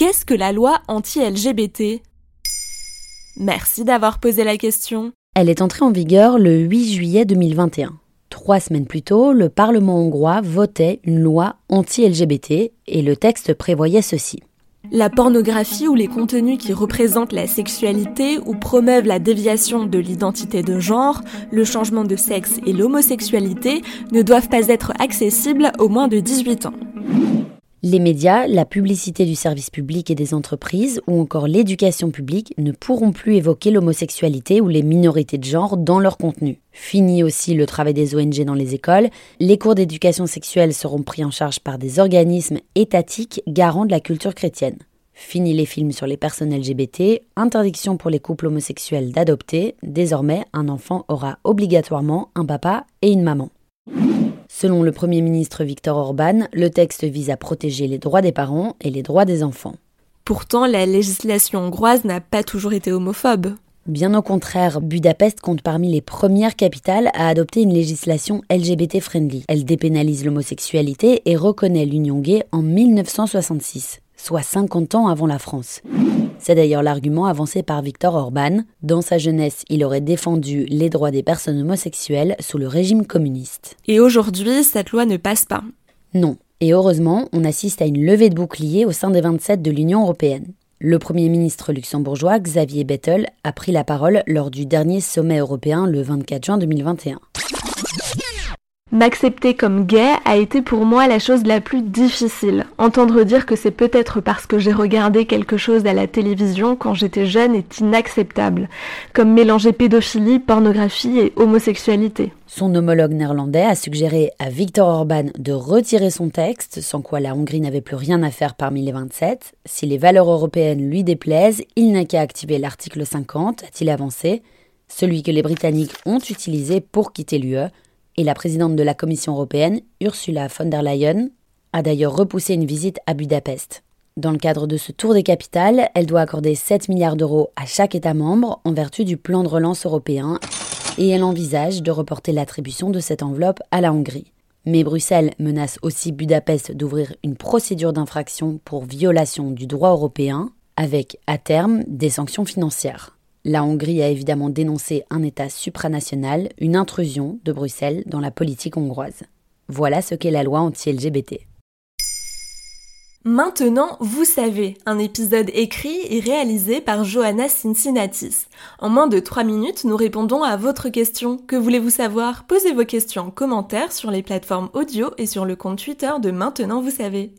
Qu'est-ce que la loi anti-LGBT Merci d'avoir posé la question. Elle est entrée en vigueur le 8 juillet 2021. Trois semaines plus tôt, le Parlement hongrois votait une loi anti-LGBT et le texte prévoyait ceci. La pornographie ou les contenus qui représentent la sexualité ou promeuvent la déviation de l'identité de genre, le changement de sexe et l'homosexualité ne doivent pas être accessibles aux moins de 18 ans. Les médias, la publicité du service public et des entreprises ou encore l'éducation publique ne pourront plus évoquer l'homosexualité ou les minorités de genre dans leur contenu. Fini aussi le travail des ONG dans les écoles, les cours d'éducation sexuelle seront pris en charge par des organismes étatiques garants de la culture chrétienne. Fini les films sur les personnes LGBT, interdiction pour les couples homosexuels d'adopter, désormais un enfant aura obligatoirement un papa et une maman. Selon le Premier ministre Viktor Orban, le texte vise à protéger les droits des parents et les droits des enfants. Pourtant, la législation hongroise n'a pas toujours été homophobe. Bien au contraire, Budapest compte parmi les premières capitales à adopter une législation LGBT-friendly. Elle dépénalise l'homosexualité et reconnaît l'union gay en 1966, soit 50 ans avant la France. C'est d'ailleurs l'argument avancé par Viktor Orban. Dans sa jeunesse, il aurait défendu les droits des personnes homosexuelles sous le régime communiste. Et aujourd'hui, cette loi ne passe pas. Non. Et heureusement, on assiste à une levée de boucliers au sein des 27 de l'Union européenne. Le Premier ministre luxembourgeois Xavier Bettel a pris la parole lors du dernier sommet européen le 24 juin 2021. M'accepter comme gay a été pour moi la chose la plus difficile. Entendre dire que c'est peut-être parce que j'ai regardé quelque chose à la télévision quand j'étais jeune est inacceptable, comme mélanger pédophilie, pornographie et homosexualité. Son homologue néerlandais a suggéré à Viktor Orban de retirer son texte, sans quoi la Hongrie n'avait plus rien à faire parmi les 27. Si les valeurs européennes lui déplaisent, il n'a qu'à activer l'article 50, a-t-il avancé, celui que les Britanniques ont utilisé pour quitter l'UE et la présidente de la Commission européenne, Ursula von der Leyen, a d'ailleurs repoussé une visite à Budapest. Dans le cadre de ce tour des capitales, elle doit accorder 7 milliards d'euros à chaque État membre en vertu du plan de relance européen et elle envisage de reporter l'attribution de cette enveloppe à la Hongrie. Mais Bruxelles menace aussi Budapest d'ouvrir une procédure d'infraction pour violation du droit européen, avec à terme des sanctions financières. La Hongrie a évidemment dénoncé un État supranational, une intrusion de Bruxelles dans la politique hongroise. Voilà ce qu'est la loi anti-LGBT. Maintenant, vous savez, un épisode écrit et réalisé par Johanna Cincinnatis. En moins de 3 minutes, nous répondons à votre question. Que voulez-vous savoir? Posez vos questions en commentaire sur les plateformes audio et sur le compte Twitter de Maintenant, vous savez.